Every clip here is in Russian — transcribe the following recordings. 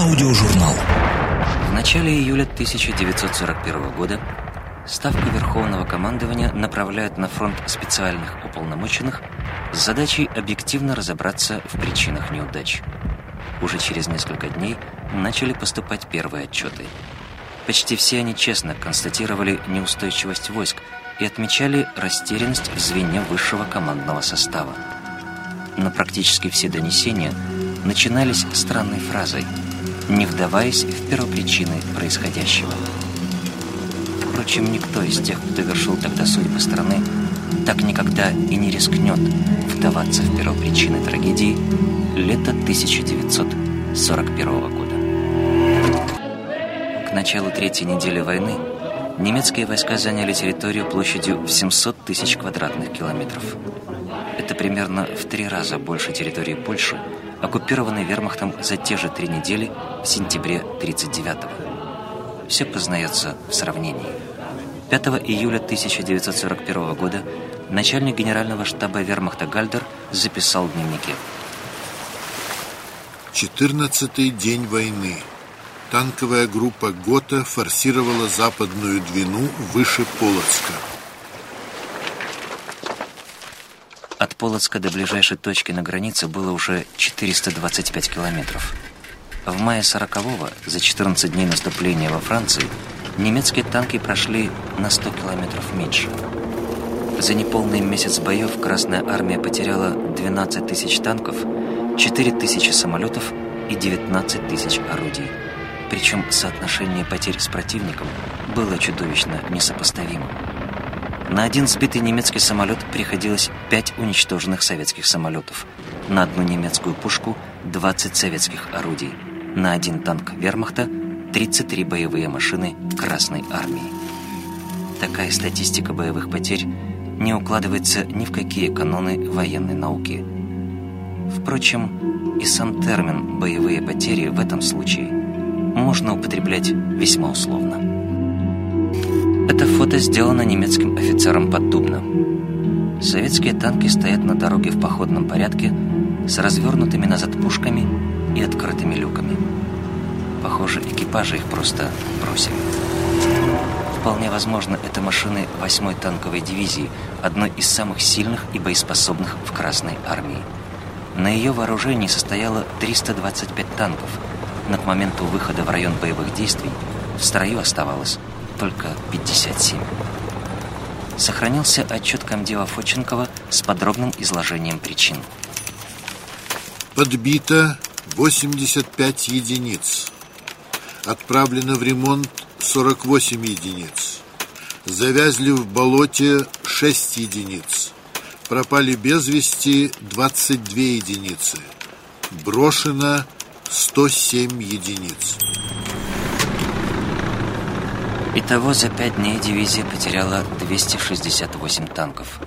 Аудиожурнал. В начале июля 1941 года Ставка Верховного командования направляет на фронт специальных уполномоченных с задачей объективно разобраться в причинах неудач. Уже через несколько дней начали поступать первые отчеты. Почти все они честно констатировали неустойчивость войск и отмечали растерянность в звене высшего командного состава. Но практически все донесения начинались странной фразой, не вдаваясь в первопричины происходящего. Впрочем, никто из тех, кто вершил тогда судьбы страны, так никогда и не рискнет вдаваться в первопричины трагедии лета 1941 года. К началу третьей недели войны немецкие войска заняли территорию площадью в 700 тысяч квадратных километров. Это примерно в три раза больше территории Польши, оккупированной вермахтом за те же три недели в сентябре 1939 года. Все познается в сравнении. 5 июля 1941 года начальник генерального штаба вермахта Гальдер записал в дневнике. 14 день войны. Танковая группа ГОТА форсировала западную Двину выше Полоцка. От Полоцка до ближайшей точки на границе было уже 425 километров. В мае 40-го, за 14 дней наступления во Франции, немецкие танки прошли на 100 километров меньше. За неполный месяц боев Красная Армия потеряла 12 тысяч танков, 4 тысячи самолетов и 19 тысяч орудий. Причем соотношение потерь с противником было чудовищно несопоставимым. На один сбитый немецкий самолет приходилось 5 уничтоженных советских самолетов, на одну немецкую пушку 20 советских орудий, на один танк вермахта 33 боевые машины Красной Армии. Такая статистика боевых потерь не укладывается ни в какие каноны военной науки. Впрочем, и сам термин «боевые потери» в этом случае можно употреблять весьма условно. Это фото сделано немецким офицером под Дубно. Советские танки стоят на дороге в походном порядке с развернутыми назад пушками и открытыми люками. Похоже, экипажи их просто бросили. Вполне возможно, это машины 8-й танковой дивизии, одной из самых сильных и боеспособных в Красной армии. На ее вооружении состояло 325 танков, но к моменту выхода в район боевых действий в строю оставалось только 57. Сохранился отчет комдива Фоченкова с подробным изложением причин. Подбито 85 единиц. Отправлено в ремонт 48 единиц. Завязли в болоте 6 единиц. Пропали без вести 22 единицы. Брошено 107 единиц. Итого за пять дней дивизия потеряла 268 танков.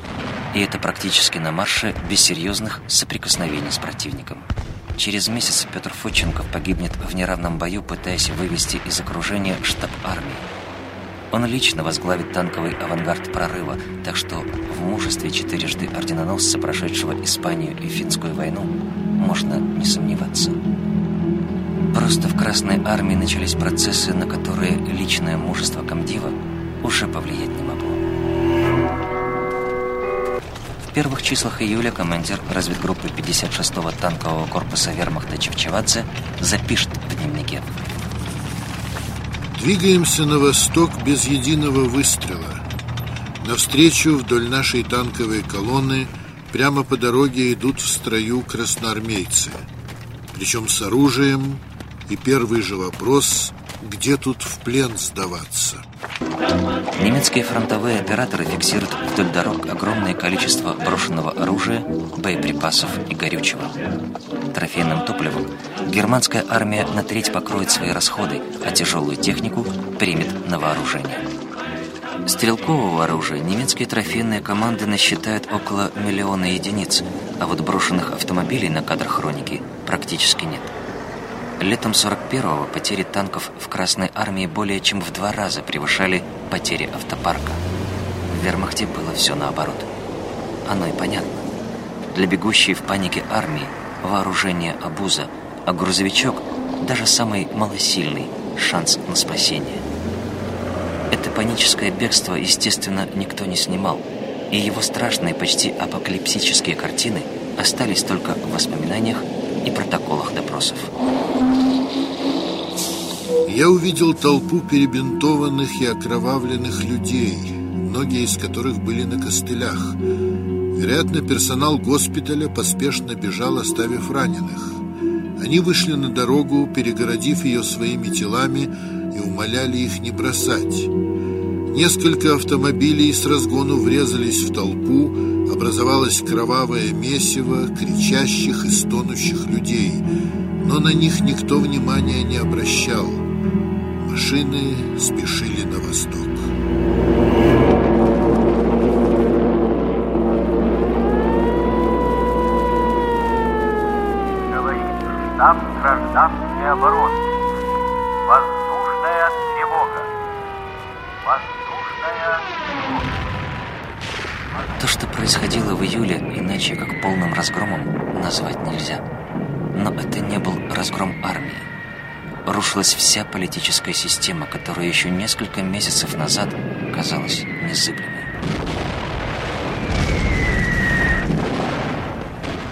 И это практически на марше без серьезных соприкосновений с противником. Через месяц Петр Фотченков погибнет в неравном бою, пытаясь вывести из окружения штаб армии. Он лично возглавит танковый авангард прорыва, так что в мужестве четырежды орденоносца, прошедшего Испанию и Финскую войну, можно не сомневаться. Просто в Красной армии начались процессы, на которые личное мужество комдива уже повлиять не могло. В первых числах июля командир разведгруппы 56-го танкового корпуса вермахта Чевчевадзе запишет в дневнике. Двигаемся на восток без единого выстрела. Навстречу вдоль нашей танковой колонны прямо по дороге идут в строю красноармейцы. Причем с оружием. И первый же вопрос – где тут в плен сдаваться? Немецкие фронтовые операторы фиксируют вдоль дорог огромное количество брошенного оружия, боеприпасов и горючего. Трофейным топливом германская армия на треть покроет свои расходы, а тяжелую технику примет на вооружение. Стрелкового оружия немецкие трофейные команды насчитают около миллиона единиц, а вот брошенных автомобилей на кадрах хроники практически нет. Летом 41-го потери танков в Красной армии более чем в два раза превышали потери автопарка. В вермахте было все наоборот. Оно и понятно. Для бегущей в панике армии вооружение обуза, а грузовичок даже самый малосильный шанс на спасение. Это паническое бегство, естественно, никто не снимал, и его страшные, почти апокалипсические картины остались только в воспоминаниях и протоколах допросов. Я увидел толпу перебинтованных и окровавленных людей, многие из которых были на костылях. Вероятно, персонал госпиталя поспешно бежал, оставив раненых. Они вышли на дорогу, перегородив ее своими телами и умоляли их не бросать. Несколько автомобилей с разгону врезались в толпу, образовалось кровавое месиво кричащих и стонущих людей, но на них никто внимания не обращал. Машины спешили на восток. штаб гражданской обороны. Воздушная тревога. Воздушная тревога. То, что происходило в июле, иначе как полным разгромом назвать нельзя. Но это не был разгром армии. Рушилась вся политическая система, которая еще несколько месяцев назад казалась незыблемой.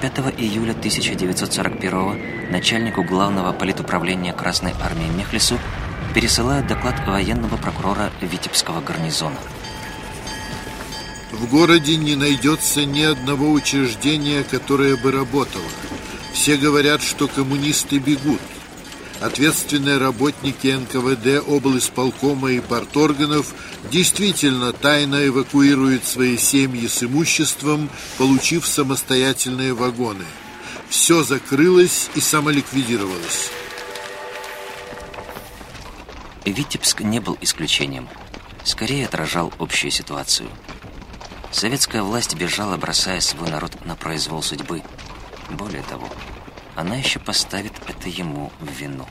5 июля 1941 начальнику главного политуправления Красной Армии Мехлису пересылают доклад военного прокурора Витебского гарнизона. В городе не найдется ни одного учреждения, которое бы работало. Все говорят, что коммунисты бегут. Ответственные работники НКВД, облисполкома и парторганов действительно тайно эвакуируют свои семьи с имуществом, получив самостоятельные вагоны. Все закрылось и самоликвидировалось. Витебск не был исключением. Скорее отражал общую ситуацию. Советская власть бежала, бросая свой народ на произвол судьбы. Более того, она еще поставит это ему в вину.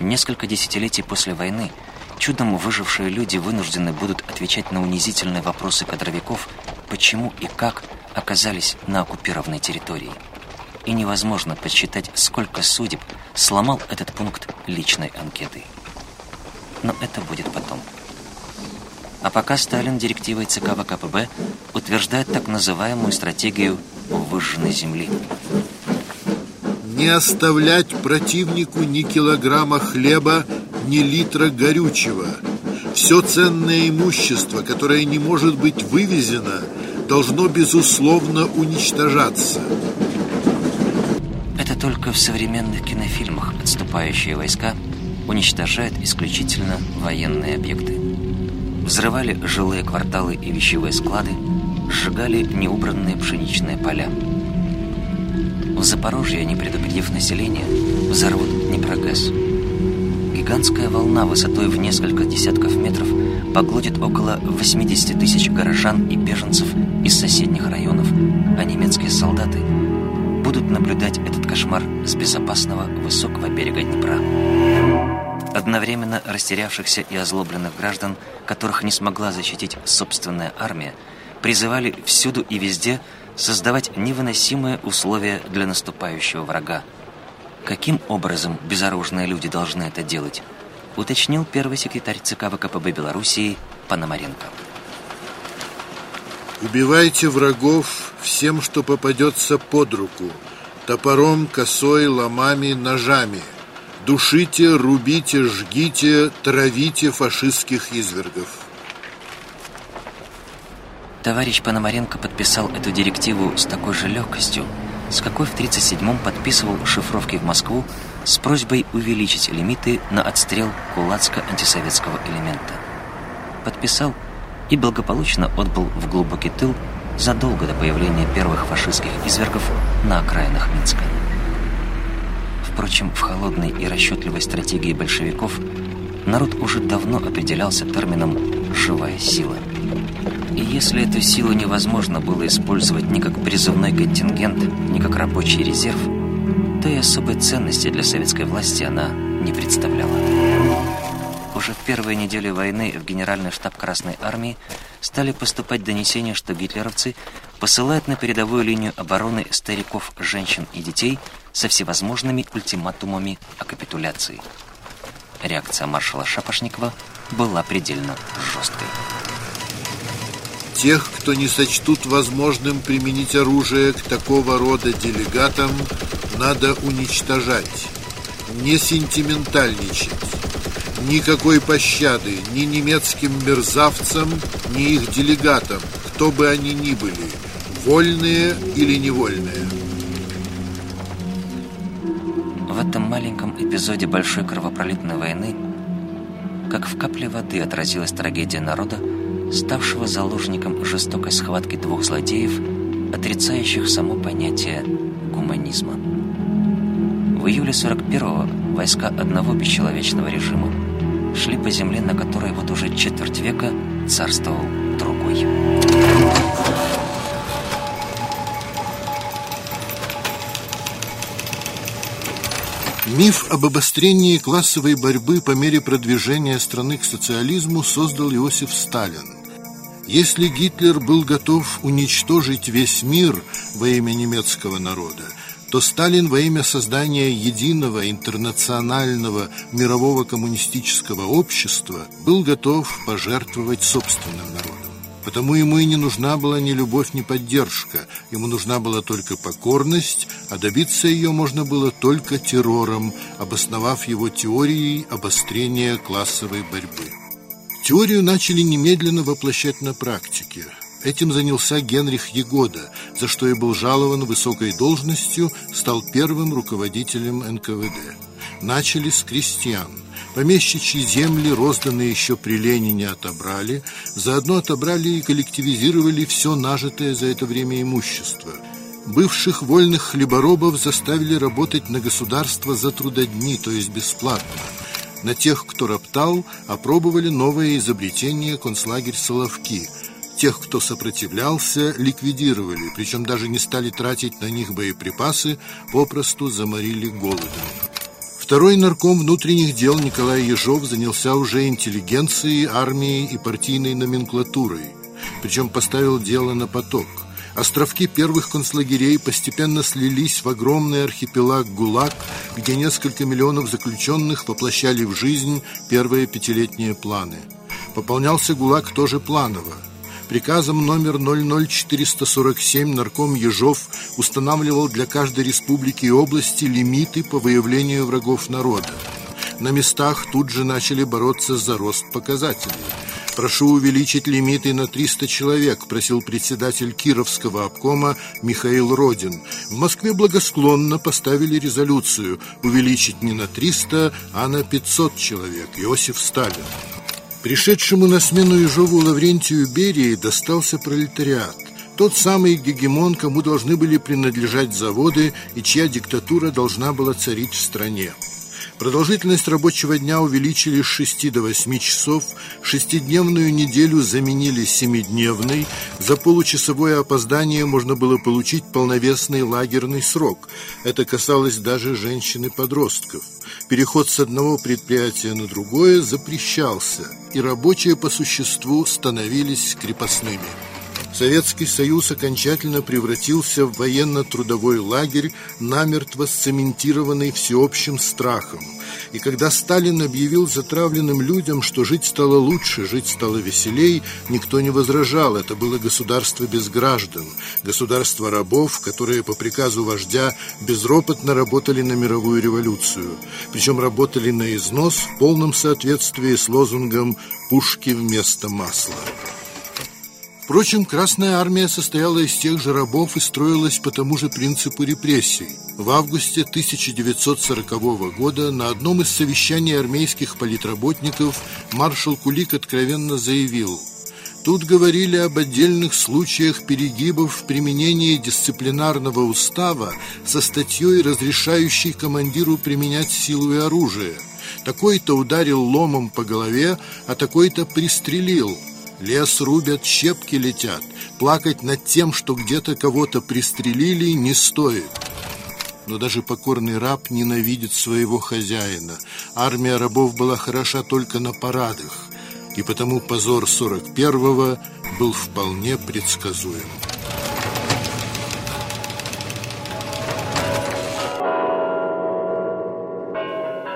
Несколько десятилетий после войны чудом выжившие люди вынуждены будут отвечать на унизительные вопросы кадровиков, почему и как оказались на оккупированной территории. И невозможно подсчитать, сколько судеб сломал этот пункт личной анкеты. Но это будет потом. А пока Сталин директивой ЦК ВКПБ утверждает так называемую стратегию выжженной земли – не оставлять противнику ни килограмма хлеба, ни литра горючего. Все ценное имущество, которое не может быть вывезено, должно безусловно уничтожаться. Это только в современных кинофильмах отступающие войска уничтожают исключительно военные объекты. Взрывали жилые кварталы и вещевые склады, сжигали неубранные пшеничные поля. В Запорожье, не предупредив население, взорвут Днепрогэс. Гигантская волна высотой в несколько десятков метров поглотит около 80 тысяч горожан и беженцев из соседних районов, а немецкие солдаты будут наблюдать этот кошмар с безопасного высокого берега Днепра. Одновременно растерявшихся и озлобленных граждан, которых не смогла защитить собственная армия, призывали всюду и везде создавать невыносимые условия для наступающего врага. Каким образом безоружные люди должны это делать, уточнил первый секретарь ЦК ВКПБ Белоруссии Пономаренко. Убивайте врагов всем, что попадется под руку, топором, косой, ломами, ножами. Душите, рубите, жгите, травите фашистских извергов. Товарищ Пономаренко подписал эту директиву с такой же легкостью, с какой в 1937-м подписывал шифровки в Москву с просьбой увеличить лимиты на отстрел кулацко-антисоветского элемента. Подписал и благополучно отбыл в глубокий тыл задолго до появления первых фашистских извергов на окраинах Минска. Впрочем, в холодной и расчетливой стратегии большевиков народ уже давно определялся термином «живая сила». И если эту силу невозможно было использовать ни как призывной контингент, ни как рабочий резерв, то и особой ценности для советской власти она не представляла. Уже в первые недели войны в Генеральный штаб Красной Армии стали поступать донесения, что гитлеровцы посылают на передовую линию обороны стариков, женщин и детей со всевозможными ультиматумами о капитуляции. Реакция маршала Шапошникова была предельно жесткой. Тех, кто не сочтут возможным применить оружие к такого рода делегатам, надо уничтожать, не сентиментальничать. Никакой пощады ни немецким мерзавцам, ни их делегатам, кто бы они ни были, вольные или невольные. В этом маленьком эпизоде большой кровопролитной войны, как в капле воды отразилась трагедия народа, ставшего заложником жестокой схватки двух злодеев, отрицающих само понятие гуманизма. В июле 41-го войска одного бесчеловечного режима шли по земле, на которой вот уже четверть века царствовал другой. Миф об обострении классовой борьбы по мере продвижения страны к социализму создал Иосиф Сталин. Если Гитлер был готов уничтожить весь мир во имя немецкого народа, то Сталин во имя создания единого интернационального мирового коммунистического общества был готов пожертвовать собственным народом. Потому ему и не нужна была ни любовь, ни поддержка. Ему нужна была только покорность, а добиться ее можно было только террором, обосновав его теорией обострения классовой борьбы. Теорию начали немедленно воплощать на практике. Этим занялся Генрих Егода, за что и был жалован высокой должностью, стал первым руководителем НКВД. Начали с крестьян. Помещичьи земли, розданные еще при Ленине, отобрали. Заодно отобрали и коллективизировали все нажитое за это время имущество. Бывших вольных хлеборобов заставили работать на государство за трудодни, то есть бесплатно. На тех, кто роптал, опробовали новое изобретение концлагерь Соловки. Тех, кто сопротивлялся, ликвидировали, причем даже не стали тратить на них боеприпасы, попросту заморили голодом. Второй нарком внутренних дел Николай Ежов занялся уже интеллигенцией, армией и партийной номенклатурой. Причем поставил дело на поток. Островки первых концлагерей постепенно слились в огромный архипелаг ГУЛАГ, где несколько миллионов заключенных воплощали в жизнь первые пятилетние планы. Пополнялся ГУЛАГ тоже планово. Приказом номер 00447 нарком Ежов устанавливал для каждой республики и области лимиты по выявлению врагов народа. На местах тут же начали бороться за рост показателей. «Прошу увеличить лимиты на 300 человек», просил председатель Кировского обкома Михаил Родин. В Москве благосклонно поставили резолюцию увеличить не на 300, а на 500 человек. Иосиф Сталин. Пришедшему на смену Ежову Лаврентию Берии достался пролетариат. Тот самый гегемон, кому должны были принадлежать заводы и чья диктатура должна была царить в стране. Продолжительность рабочего дня увеличили с 6 до 8 часов, шестидневную неделю заменили семидневной, за получасовое опоздание можно было получить полновесный лагерный срок. Это касалось даже женщин и подростков. Переход с одного предприятия на другое запрещался, и рабочие по существу становились крепостными. Советский Союз окончательно превратился в военно-трудовой лагерь, намертво сцементированный всеобщим страхом. И когда Сталин объявил затравленным людям, что жить стало лучше, жить стало веселей, никто не возражал. Это было государство без граждан, государство рабов, которые по приказу вождя безропотно работали на мировую революцию. Причем работали на износ в полном соответствии с лозунгом «пушки вместо масла». Впрочем, Красная Армия состояла из тех же рабов и строилась по тому же принципу репрессий. В августе 1940 года на одном из совещаний армейских политработников маршал Кулик откровенно заявил Тут говорили об отдельных случаях перегибов в применении дисциплинарного устава со статьей, разрешающей командиру применять силу и оружие. Такой-то ударил ломом по голове, а такой-то пристрелил – Лес рубят, щепки летят. Плакать над тем, что где-то кого-то пристрелили, не стоит. Но даже покорный раб ненавидит своего хозяина. Армия рабов была хороша только на парадах, и потому позор 41-го был вполне предсказуем.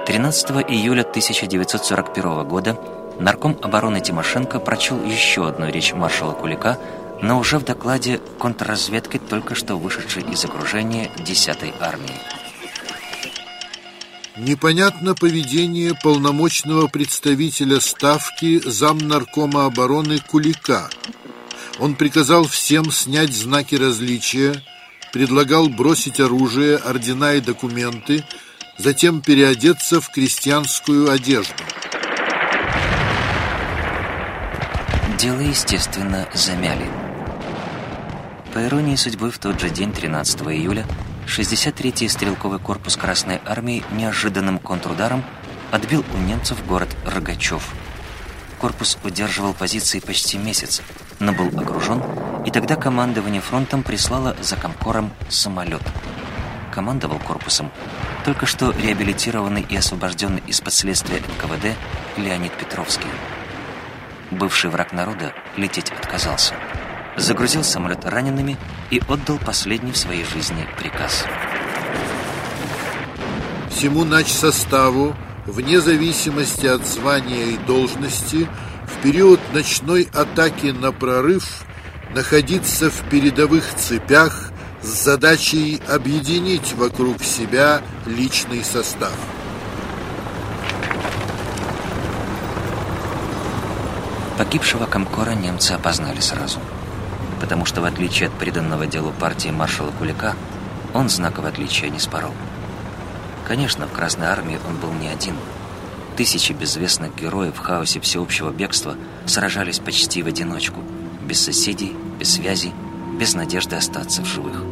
13 июля 1941 года нарком обороны Тимошенко прочел еще одну речь маршала Кулика, но уже в докладе контрразведки только что вышедшей из окружения 10-й армии. Непонятно поведение полномочного представителя Ставки замнаркома обороны Кулика. Он приказал всем снять знаки различия, предлагал бросить оружие, ордена и документы, затем переодеться в крестьянскую одежду. Дело, естественно, замяли. По иронии судьбы, в тот же день, 13 июля, 63-й стрелковый корпус Красной Армии неожиданным контрударом отбил у немцев город Рогачев. Корпус удерживал позиции почти месяц, но был окружен, и тогда командование фронтом прислало за Комкором самолет. Командовал корпусом только что реабилитированный и освобожденный из-под следствия НКВД Леонид Петровский. Бывший враг народа лететь отказался загрузил самолет ранеными и отдал последний в своей жизни приказ. Всему составу, вне зависимости от звания и должности, в период ночной атаки на прорыв находиться в передовых цепях с задачей объединить вокруг себя личный состав. Погибшего Комкора немцы опознали сразу – потому что в отличие от преданного делу партии маршала Кулика, он знаковое отличия не спорол. Конечно, в Красной Армии он был не один. Тысячи безвестных героев в хаосе всеобщего бегства сражались почти в одиночку, без соседей, без связи, без надежды остаться в живых.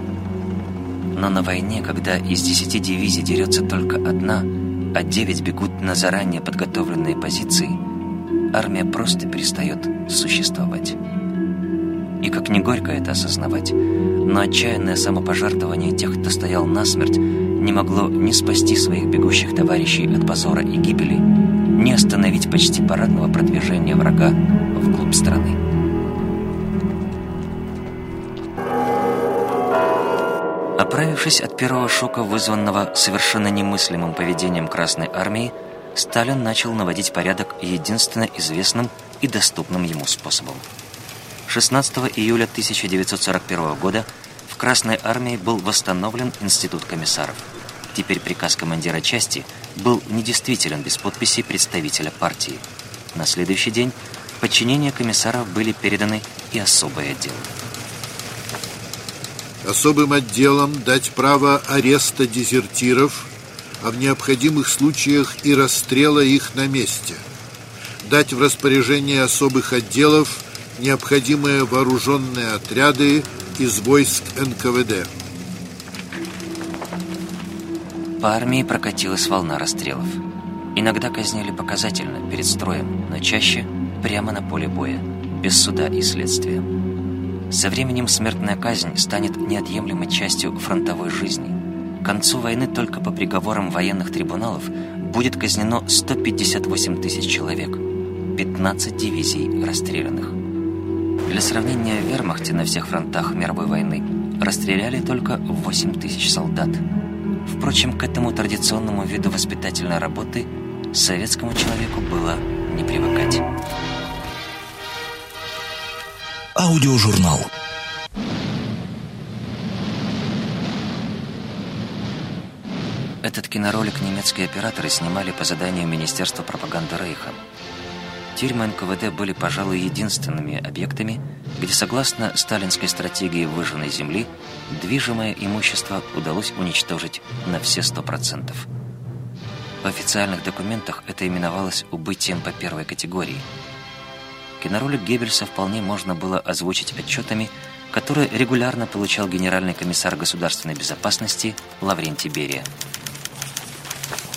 Но на войне, когда из десяти дивизий дерется только одна, а девять бегут на заранее подготовленные позиции, армия просто перестает существовать. И как не горько это осознавать, но отчаянное самопожертвование тех, кто стоял насмерть, не могло ни спасти своих бегущих товарищей от позора и гибели, ни остановить почти парадного продвижения врага вглубь страны. Оправившись от первого шока, вызванного совершенно немыслимым поведением Красной Армии, Сталин начал наводить порядок единственно известным и доступным ему способом – 16 июля 1941 года в Красной армии был восстановлен институт комиссаров. Теперь приказ командира части был недействителен без подписи представителя партии. На следующий день в подчинение комиссаров были переданы и особые отделы. Особым отделам дать право ареста дезертиров, а в необходимых случаях и расстрела их на месте. Дать в распоряжение особых отделов необходимые вооруженные отряды из войск НКВД. По армии прокатилась волна расстрелов. Иногда казнили показательно, перед строем, но чаще прямо на поле боя, без суда и следствия. Со временем смертная казнь станет неотъемлемой частью фронтовой жизни. Концу войны только по приговорам военных трибуналов будет казнено 158 тысяч человек, 15 дивизий расстрелянных. Для сравнения, в вермахте на всех фронтах мировой войны расстреляли только 8 тысяч солдат. Впрочем, к этому традиционному виду воспитательной работы советскому человеку было не привыкать. Аудиожурнал. Этот киноролик немецкие операторы снимали по заданию Министерства пропаганды Рейха. Тюрьмы НКВД были, пожалуй, единственными объектами, где, согласно сталинской стратегии выжженной земли, движимое имущество удалось уничтожить на все сто процентов. В официальных документах это именовалось убытием по первой категории. Киноролик Геббельса вполне можно было озвучить отчетами, которые регулярно получал генеральный комиссар государственной безопасности Лаврентий Берия.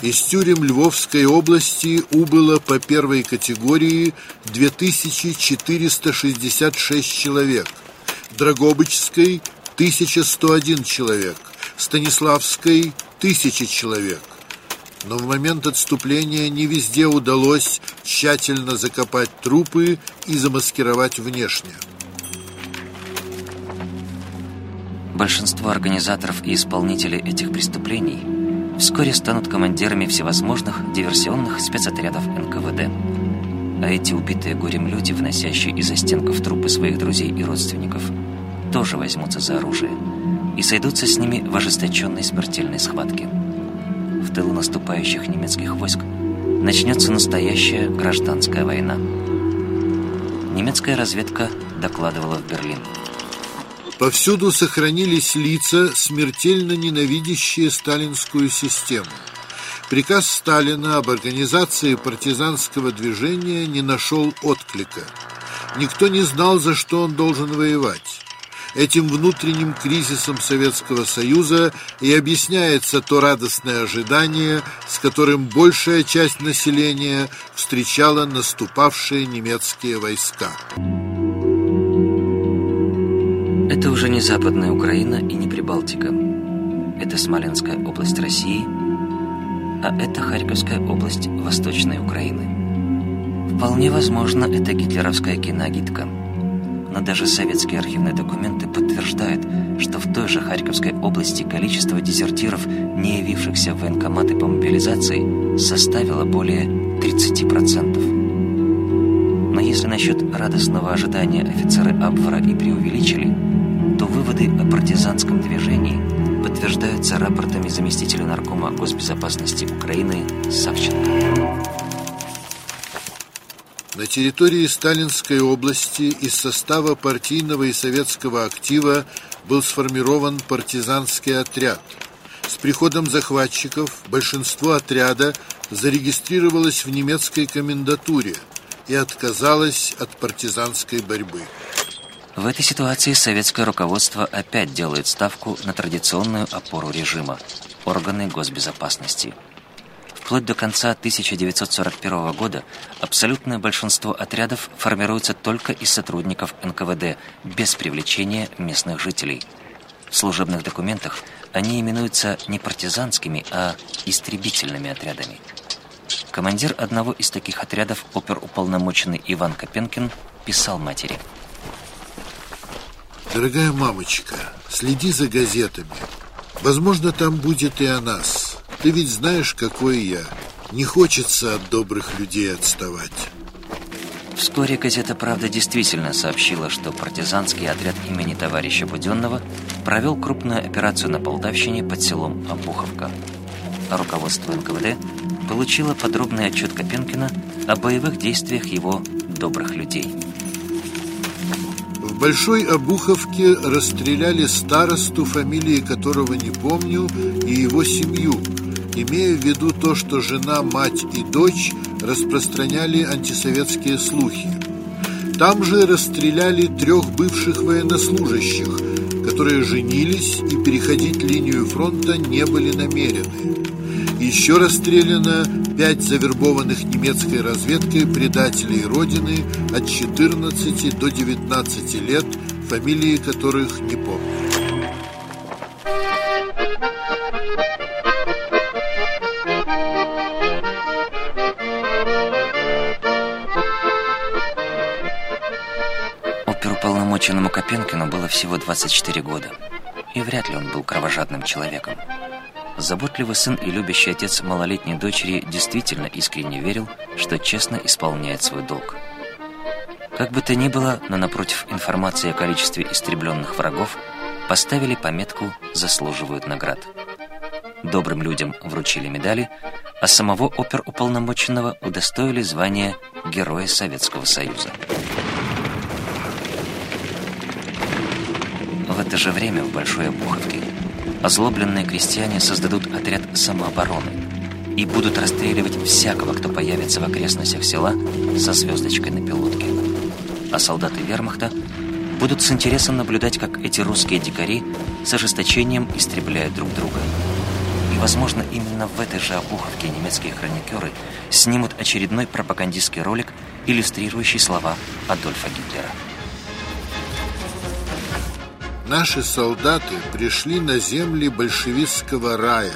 Из тюрем Львовской области убыло по первой категории 2466 человек, Драгобычской – 1101 человек, Станиславской – 1000 человек. Но в момент отступления не везде удалось тщательно закопать трупы и замаскировать внешне. Большинство организаторов и исполнителей этих преступлений – вскоре станут командирами всевозможных диверсионных спецотрядов НКВД. А эти убитые горем люди, вносящие из-за стенков трупы своих друзей и родственников, тоже возьмутся за оружие и сойдутся с ними в ожесточенной смертельной схватке. В тылу наступающих немецких войск начнется настоящая гражданская война. Немецкая разведка докладывала в Берлин. Повсюду сохранились лица, смертельно ненавидящие сталинскую систему. Приказ Сталина об организации партизанского движения не нашел отклика. Никто не знал, за что он должен воевать. Этим внутренним кризисом Советского Союза и объясняется то радостное ожидание, с которым большая часть населения встречала наступавшие немецкие войска. Это уже не Западная Украина и не Прибалтика. Это Смоленская область России, а это Харьковская область Восточной Украины. Вполне возможно, это гитлеровская киногидка – но даже советские архивные документы подтверждают, что в той же Харьковской области количество дезертиров, не явившихся в военкоматы по мобилизации, составило более 30%. Но если насчет радостного ожидания офицеры Абвара и преувеличили, выводы о партизанском движении подтверждаются рапортами заместителя наркома госбезопасности Украины Савченко. На территории Сталинской области из состава партийного и советского актива был сформирован партизанский отряд. С приходом захватчиков большинство отряда зарегистрировалось в немецкой комендатуре и отказалось от партизанской борьбы. В этой ситуации советское руководство опять делает ставку на традиционную опору режима – органы госбезопасности – Вплоть до конца 1941 года абсолютное большинство отрядов формируется только из сотрудников НКВД, без привлечения местных жителей. В служебных документах они именуются не партизанскими, а истребительными отрядами. Командир одного из таких отрядов, оперуполномоченный Иван Копенкин, писал матери. «Дорогая мамочка, следи за газетами. Возможно, там будет и о нас». Ты ведь знаешь, какой я. Не хочется от добрых людей отставать. Вскоре газета «Правда» действительно сообщила, что партизанский отряд имени товарища Буденного провел крупную операцию на Полтавщине под селом Обуховка. Руководство НКВД получило подробный отчет Копенкина о боевых действиях его добрых людей. Большой Обуховке расстреляли старосту, фамилии которого не помню, и его семью – имея в виду то, что жена, мать и дочь распространяли антисоветские слухи. Там же расстреляли трех бывших военнослужащих, которые женились и переходить линию фронта не были намерены. Еще расстреляно пять завербованных немецкой разведкой предателей Родины от 14 до 19 лет, фамилии которых не помню. Оперуполномоченному Копенкину было всего 24 года, и вряд ли он был кровожадным человеком. Заботливый сын и любящий отец малолетней дочери действительно искренне верил, что честно исполняет свой долг. Как бы то ни было, но напротив информации о количестве истребленных врагов поставили пометку «Заслуживают наград». Добрым людям вручили медали, а самого оперуполномоченного удостоили звания Героя Советского Союза. В это же время в Большой Обуховке озлобленные крестьяне создадут отряд самообороны и будут расстреливать всякого, кто появится в окрестностях села со звездочкой на пилотке. А солдаты вермахта будут с интересом наблюдать, как эти русские дикари с ожесточением истребляют друг друга. И, возможно, именно в этой же Обуховке немецкие хроникеры снимут очередной пропагандистский ролик, иллюстрирующий слова Адольфа Гитлера. Наши солдаты пришли на земли большевистского рая.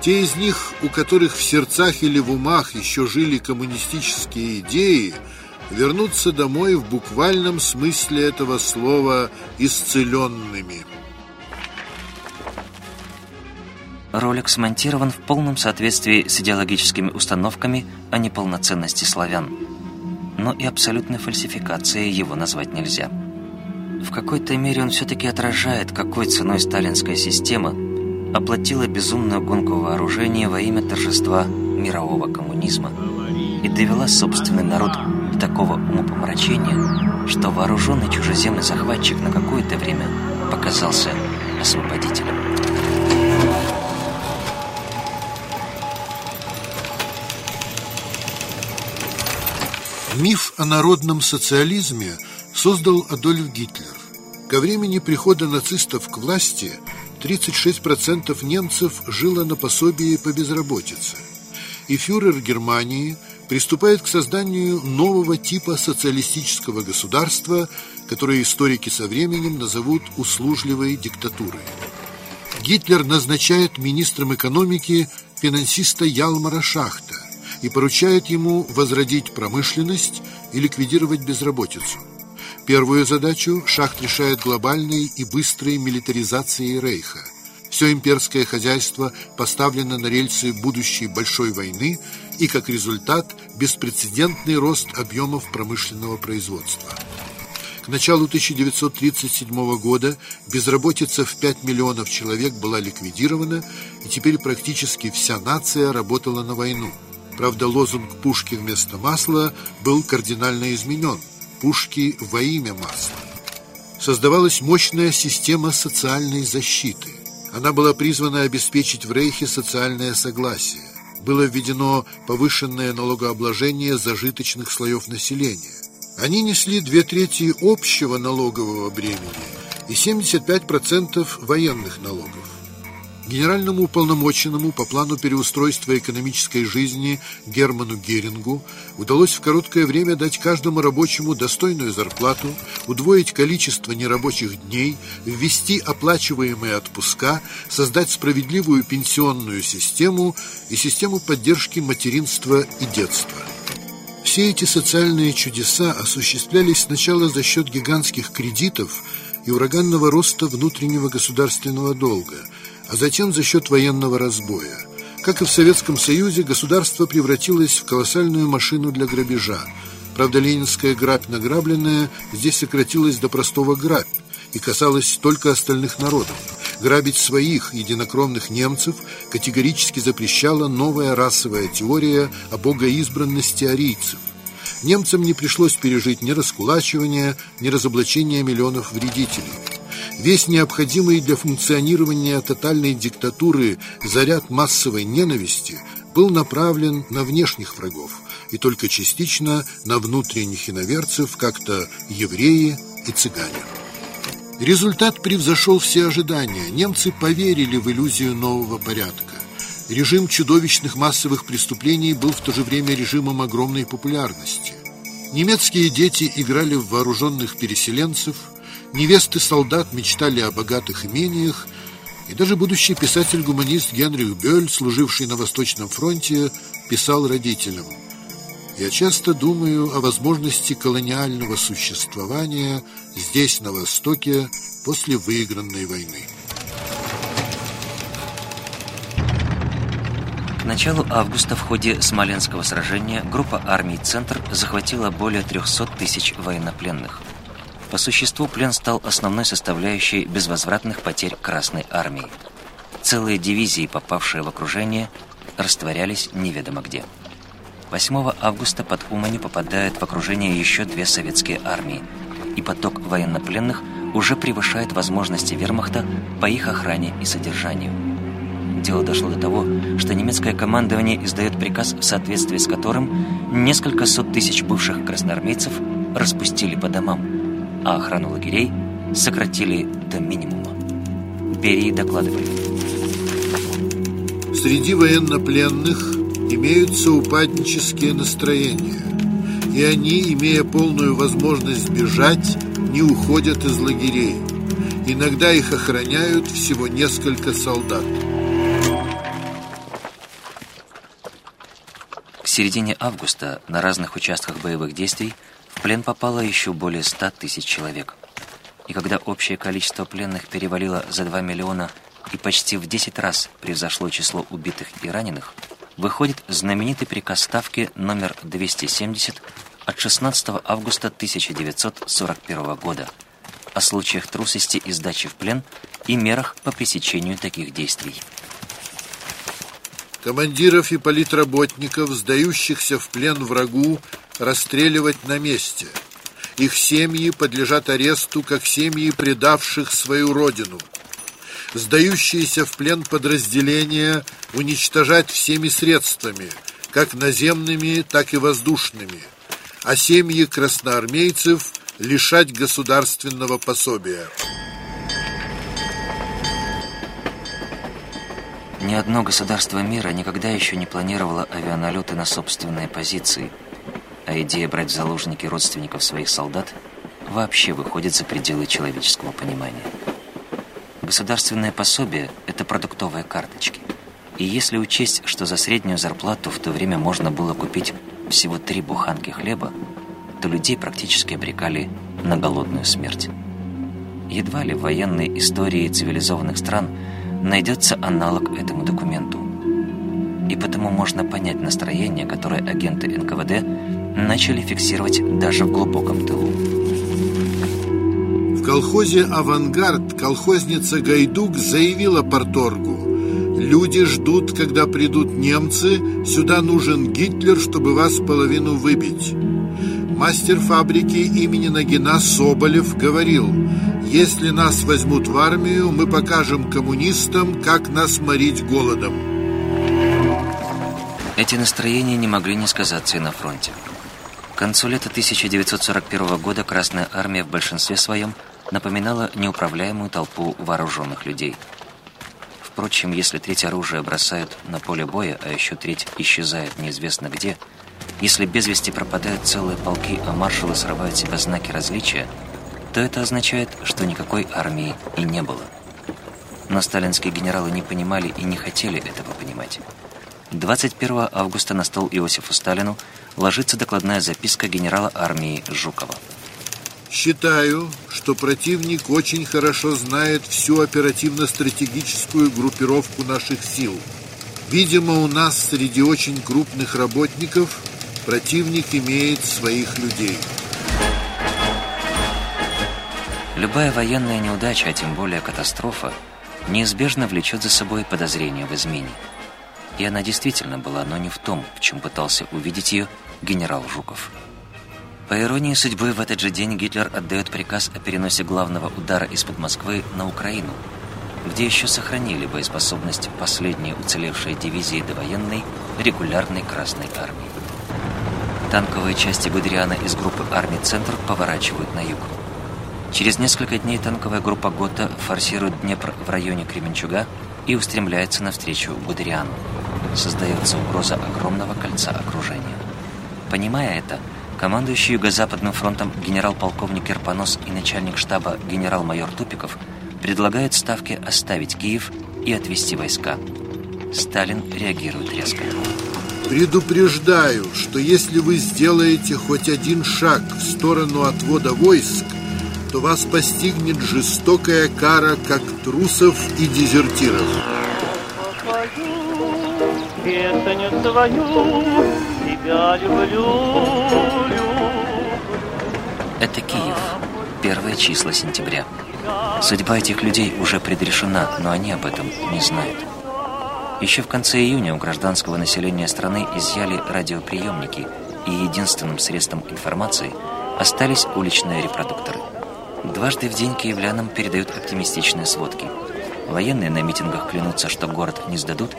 Те из них, у которых в сердцах или в умах еще жили коммунистические идеи, вернутся домой в буквальном смысле этого слова исцеленными. Ролик смонтирован в полном соответствии с идеологическими установками о неполноценности славян. Но и абсолютной фальсификацией его назвать нельзя. В какой-то мере он все-таки отражает, какой ценой сталинская система оплатила безумную гонку вооружения во имя торжества мирового коммунизма и довела собственный народ до такого умопомрачения, что вооруженный чужеземный захватчик на какое-то время показался освободителем. Миф о народном социализме создал Адольф Гитлер. Ко времени прихода нацистов к власти 36% немцев жило на пособии по безработице. И фюрер Германии приступает к созданию нового типа социалистического государства, которое историки со временем назовут услужливой диктатурой. Гитлер назначает министром экономики финансиста Ялмара Шахта и поручает ему возродить промышленность и ликвидировать безработицу. Первую задачу Шахт решает глобальной и быстрой милитаризацией Рейха. Все имперское хозяйство поставлено на рельсы будущей большой войны и, как результат, беспрецедентный рост объемов промышленного производства. К началу 1937 года безработица в 5 миллионов человек была ликвидирована, и теперь практически вся нация работала на войну. Правда, лозунг «Пушки вместо масла» был кардинально изменен – пушки во имя масла. Создавалась мощная система социальной защиты. Она была призвана обеспечить в Рейхе социальное согласие. Было введено повышенное налогообложение зажиточных слоев населения. Они несли две трети общего налогового бремени и 75% военных налогов. Генеральному уполномоченному по плану переустройства экономической жизни Герману Герингу удалось в короткое время дать каждому рабочему достойную зарплату, удвоить количество нерабочих дней, ввести оплачиваемые отпуска, создать справедливую пенсионную систему и систему поддержки материнства и детства. Все эти социальные чудеса осуществлялись сначала за счет гигантских кредитов и ураганного роста внутреннего государственного долга – а затем за счет военного разбоя. Как и в Советском Союзе, государство превратилось в колоссальную машину для грабежа. Правда, ленинская грабь награбленная здесь сократилась до простого грабь и касалась только остальных народов. Грабить своих единокровных немцев категорически запрещала новая расовая теория о богоизбранности арийцев. Немцам не пришлось пережить ни раскулачивания, ни разоблачения миллионов вредителей. Весь необходимый для функционирования тотальной диктатуры заряд массовой ненависти был направлен на внешних врагов и только частично на внутренних иноверцев, как-то евреи и цыгане. Результат превзошел все ожидания. Немцы поверили в иллюзию нового порядка. Режим чудовищных массовых преступлений был в то же время режимом огромной популярности. Немецкие дети играли в вооруженных переселенцев – Невесты солдат мечтали о богатых имениях, и даже будущий писатель-гуманист Генрих Бёль, служивший на Восточном фронте, писал родителям «Я часто думаю о возможности колониального существования здесь, на Востоке, после выигранной войны». К началу августа в ходе Смоленского сражения группа армий «Центр» захватила более 300 тысяч военнопленных – по существу плен стал основной составляющей безвозвратных потерь Красной Армии. Целые дивизии, попавшие в окружение, растворялись неведомо где. 8 августа под Умани попадает в окружение еще две советские армии, и поток военнопленных уже превышает возможности вермахта по их охране и содержанию. Дело дошло до того, что немецкое командование издает приказ, в соответствии с которым несколько сот тысяч бывших красноармейцев распустили по домам, а охрану лагерей сократили до минимума. Берии докладывали. Среди военнопленных имеются упаднические настроения, и они, имея полную возможность бежать, не уходят из лагерей. Иногда их охраняют всего несколько солдат. К середине августа на разных участках боевых действий в плен попало еще более 100 тысяч человек. И когда общее количество пленных перевалило за 2 миллиона и почти в 10 раз превзошло число убитых и раненых, выходит знаменитый приказ Ставки номер 270 от 16 августа 1941 года о случаях трусости и сдачи в плен и мерах по пресечению таких действий. Командиров и политработников, сдающихся в плен врагу, расстреливать на месте. Их семьи подлежат аресту, как семьи предавших свою родину. Сдающиеся в плен подразделения уничтожать всеми средствами, как наземными, так и воздушными – а семьи красноармейцев лишать государственного пособия. Ни одно государство мира никогда еще не планировало авианалеты на собственные позиции, а идея брать в заложники родственников своих солдат вообще выходит за пределы человеческого понимания. Государственное пособие – это продуктовые карточки. И если учесть, что за среднюю зарплату в то время можно было купить всего три буханки хлеба, то людей практически обрекали на голодную смерть. Едва ли в военной истории цивилизованных стран найдется аналог этому документу. И потому можно понять настроение, которое агенты НКВД начали фиксировать даже в глубоком тылу. В колхозе «Авангард» колхозница Гайдук заявила порторгу Люди ждут, когда придут немцы. Сюда нужен Гитлер, чтобы вас половину выбить. Мастер фабрики имени Нагина Соболев говорил, если нас возьмут в армию, мы покажем коммунистам, как нас морить голодом. Эти настроения не могли не сказаться и на фронте. К концу лета 1941 года Красная Армия в большинстве своем напоминала неуправляемую толпу вооруженных людей – Впрочем, если треть оружия бросают на поле боя, а еще треть исчезает неизвестно где, если без вести пропадают целые полки, а маршалы срывают себя знаки различия, то это означает, что никакой армии и не было. Но сталинские генералы не понимали и не хотели этого понимать. 21 августа на стол Иосифу Сталину ложится докладная записка генерала армии Жукова. Считаю, что противник очень хорошо знает всю оперативно-стратегическую группировку наших сил. Видимо, у нас среди очень крупных работников противник имеет своих людей. Любая военная неудача, а тем более катастрофа, неизбежно влечет за собой подозрение в измене. И она действительно была, но не в том, в чем пытался увидеть ее генерал Жуков. По иронии судьбы, в этот же день Гитлер отдает приказ о переносе главного удара из-под Москвы на Украину, где еще сохранили боеспособность последние уцелевшие дивизии довоенной регулярной Красной Армии. Танковые части Гудериана из группы армий «Центр» поворачивают на юг. Через несколько дней танковая группа ГОТА форсирует Днепр в районе Кременчуга и устремляется навстречу Гудериану. Создается угроза огромного кольца окружения. Понимая это, Командующий Юго-Западным фронтом генерал-полковник Керпонос и начальник штаба генерал-майор Тупиков предлагают Ставке оставить Киев и отвести войска. Сталин реагирует резко. Предупреждаю, что если вы сделаете хоть один шаг в сторону отвода войск, то вас постигнет жестокая кара как трусов и дезертиров. Песню свою тебя люблю, это Киев. Первое число сентября. Судьба этих людей уже предрешена, но они об этом не знают. Еще в конце июня у гражданского населения страны изъяли радиоприемники, и единственным средством информации остались уличные репродукторы. Дважды в день киевлянам передают оптимистичные сводки. Военные на митингах клянутся, что город не сдадут,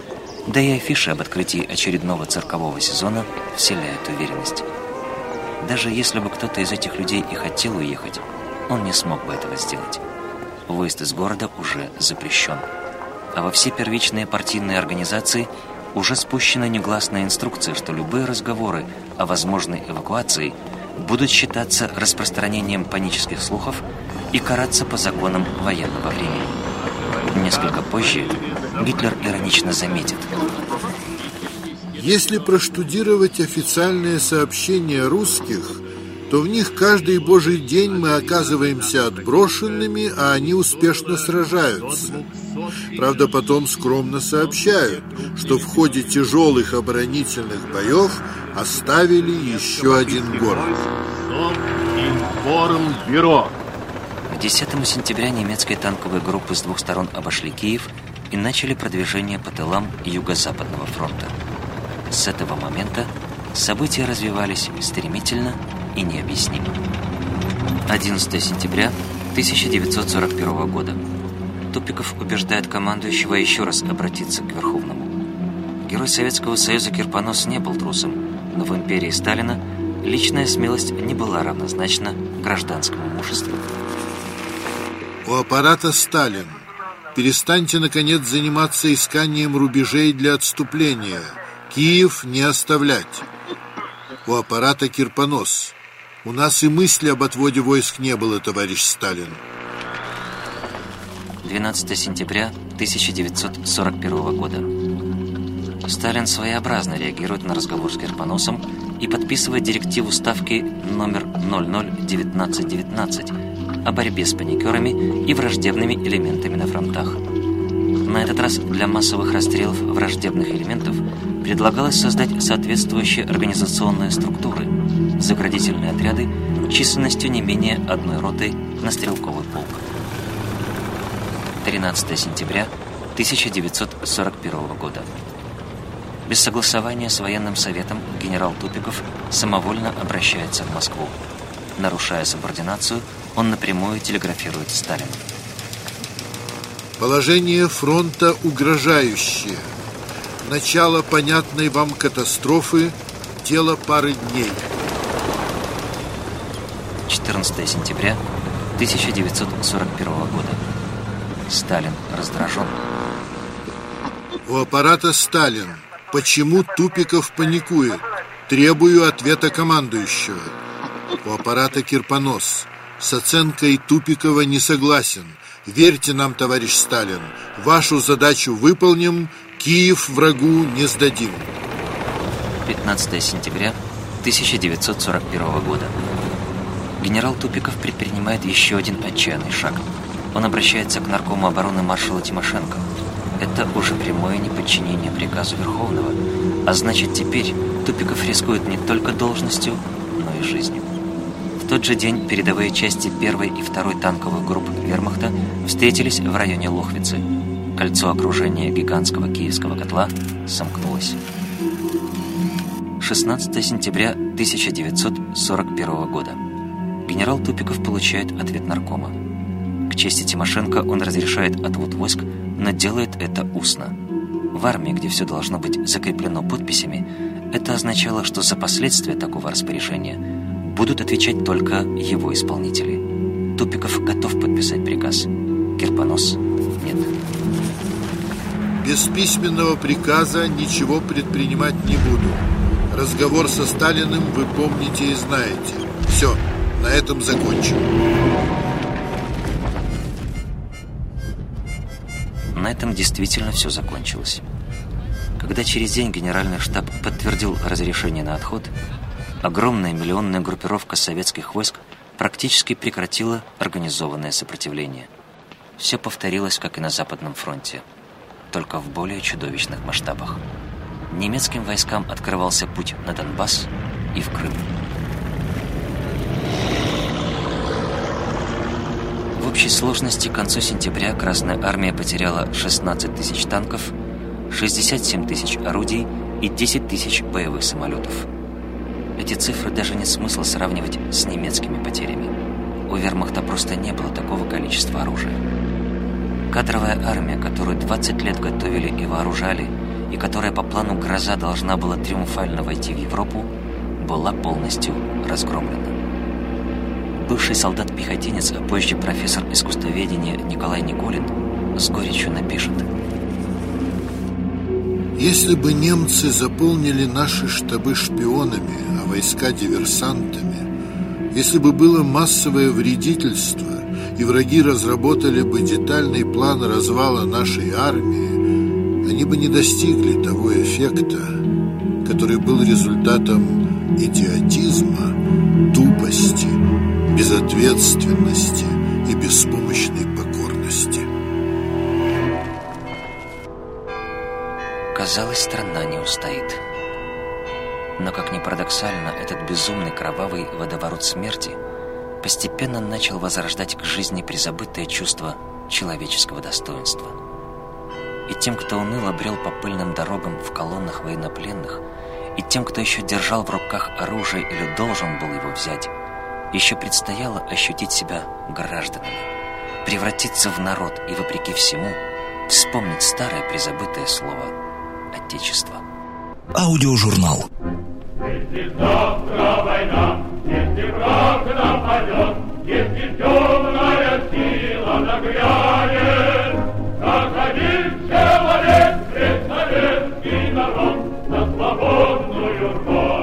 да и афиши об открытии очередного циркового сезона вселяют уверенность. Даже если бы кто-то из этих людей и хотел уехать, он не смог бы этого сделать. Выезд из города уже запрещен. А во все первичные партийные организации уже спущена негласная инструкция, что любые разговоры о возможной эвакуации будут считаться распространением панических слухов и караться по законам военного времени. Несколько позже Гитлер иронично заметит – если проштудировать официальные сообщения русских, то в них каждый божий день мы оказываемся отброшенными, а они успешно сражаются. Правда, потом скромно сообщают, что в ходе тяжелых оборонительных боев оставили еще один город. К 10 сентября немецкие танковые группы с двух сторон обошли Киев и начали продвижение по тылам Юго-Западного фронта. С этого момента события развивались стремительно и необъяснимо. 11 сентября 1941 года. Тупиков убеждает командующего еще раз обратиться к Верховному. Герой Советского Союза Кирпонос не был трусом, но в империи Сталина личная смелость не была равнозначна гражданскому мужеству. У аппарата Сталин. Перестаньте, наконец, заниматься исканием рубежей для отступления. Киев не оставлять. У аппарата Кирпонос. У нас и мысли об отводе войск не было, товарищ Сталин. 12 сентября 1941 года. Сталин своеобразно реагирует на разговор с Кирпоносом и подписывает директиву Ставки номер 001919 о борьбе с паникерами и враждебными элементами на фронтах. На этот раз для массовых расстрелов враждебных элементов предлагалось создать соответствующие организационные структуры, заградительные отряды численностью не менее одной роты на стрелковый полк. 13 сентября 1941 года. Без согласования с военным советом генерал Тупиков самовольно обращается в Москву. Нарушая субординацию, он напрямую телеграфирует Сталину. Положение фронта угрожающее. Начало понятной вам катастрофы – дело пары дней. 14 сентября 1941 года. Сталин раздражен. У аппарата Сталин. Почему Тупиков паникует? Требую ответа командующего. У аппарата Кирпонос. С оценкой Тупикова не согласен. Верьте нам, товарищ Сталин. Вашу задачу выполним, Киев врагу не сдадим. 15 сентября 1941 года. Генерал Тупиков предпринимает еще один отчаянный шаг. Он обращается к наркому обороны маршала Тимошенко. Это уже прямое неподчинение приказу Верховного, а значит теперь Тупиков рискует не только должностью, но и жизнью. В тот же день передовые части первой и второй танковых групп вермахта встретились в районе Лохвицы. Кольцо окружения гигантского киевского котла сомкнулось. 16 сентября 1941 года. Генерал Тупиков получает ответ наркома. К чести Тимошенко он разрешает отвод войск, но делает это устно. В армии, где все должно быть закреплено подписями, это означало, что за последствия такого распоряжения будут отвечать только его исполнители. Тупиков готов подписать приказ. Кирпонос нет. Без письменного приказа ничего предпринимать не буду. Разговор со Сталиным вы помните и знаете. Все, на этом закончим. На этом действительно все закончилось. Когда через день генеральный штаб подтвердил разрешение на отход, огромная миллионная группировка советских войск практически прекратила организованное сопротивление. Все повторилось, как и на Западном фронте, только в более чудовищных масштабах. Немецким войскам открывался путь на Донбасс и в Крым. Общей сложности к концу сентября Красная Армия потеряла 16 тысяч танков, 67 тысяч орудий и 10 тысяч боевых самолетов. Эти цифры даже нет смысла сравнивать с немецкими потерями. У вермахта просто не было такого количества оружия. Кадровая армия, которую 20 лет готовили и вооружали, и которая по плану «Гроза» должна была триумфально войти в Европу, была полностью разгромлена. Бывший солдат-пехотинец, а позже профессор искусствоведения Николай Николин с горечью напишет. Если бы немцы заполнили наши штабы шпионами, а войска диверсантами, если бы было массовое вредительство, и враги разработали бы детальный план развала нашей армии, они бы не достигли того эффекта, который был результатом идиотизма, тупости, безответственности и беспомощной покорности. Казалось, страна не устоит. Но, как ни парадоксально, этот безумный кровавый водоворот смерти постепенно начал возрождать к жизни призабытое чувство человеческого достоинства. И тем, кто уныло брел по пыльным дорогам в колоннах военнопленных, и тем, кто еще держал в руках оружие или должен был его взять, еще предстояло ощутить себя гражданами, превратиться в народ и, вопреки всему, вспомнить старое призабытое слово «отечество». Аудиожурнал. Если завтра война, если враг нападет, если темная сила нагрянет, как один человек, пред советский народ, на свободную рвать.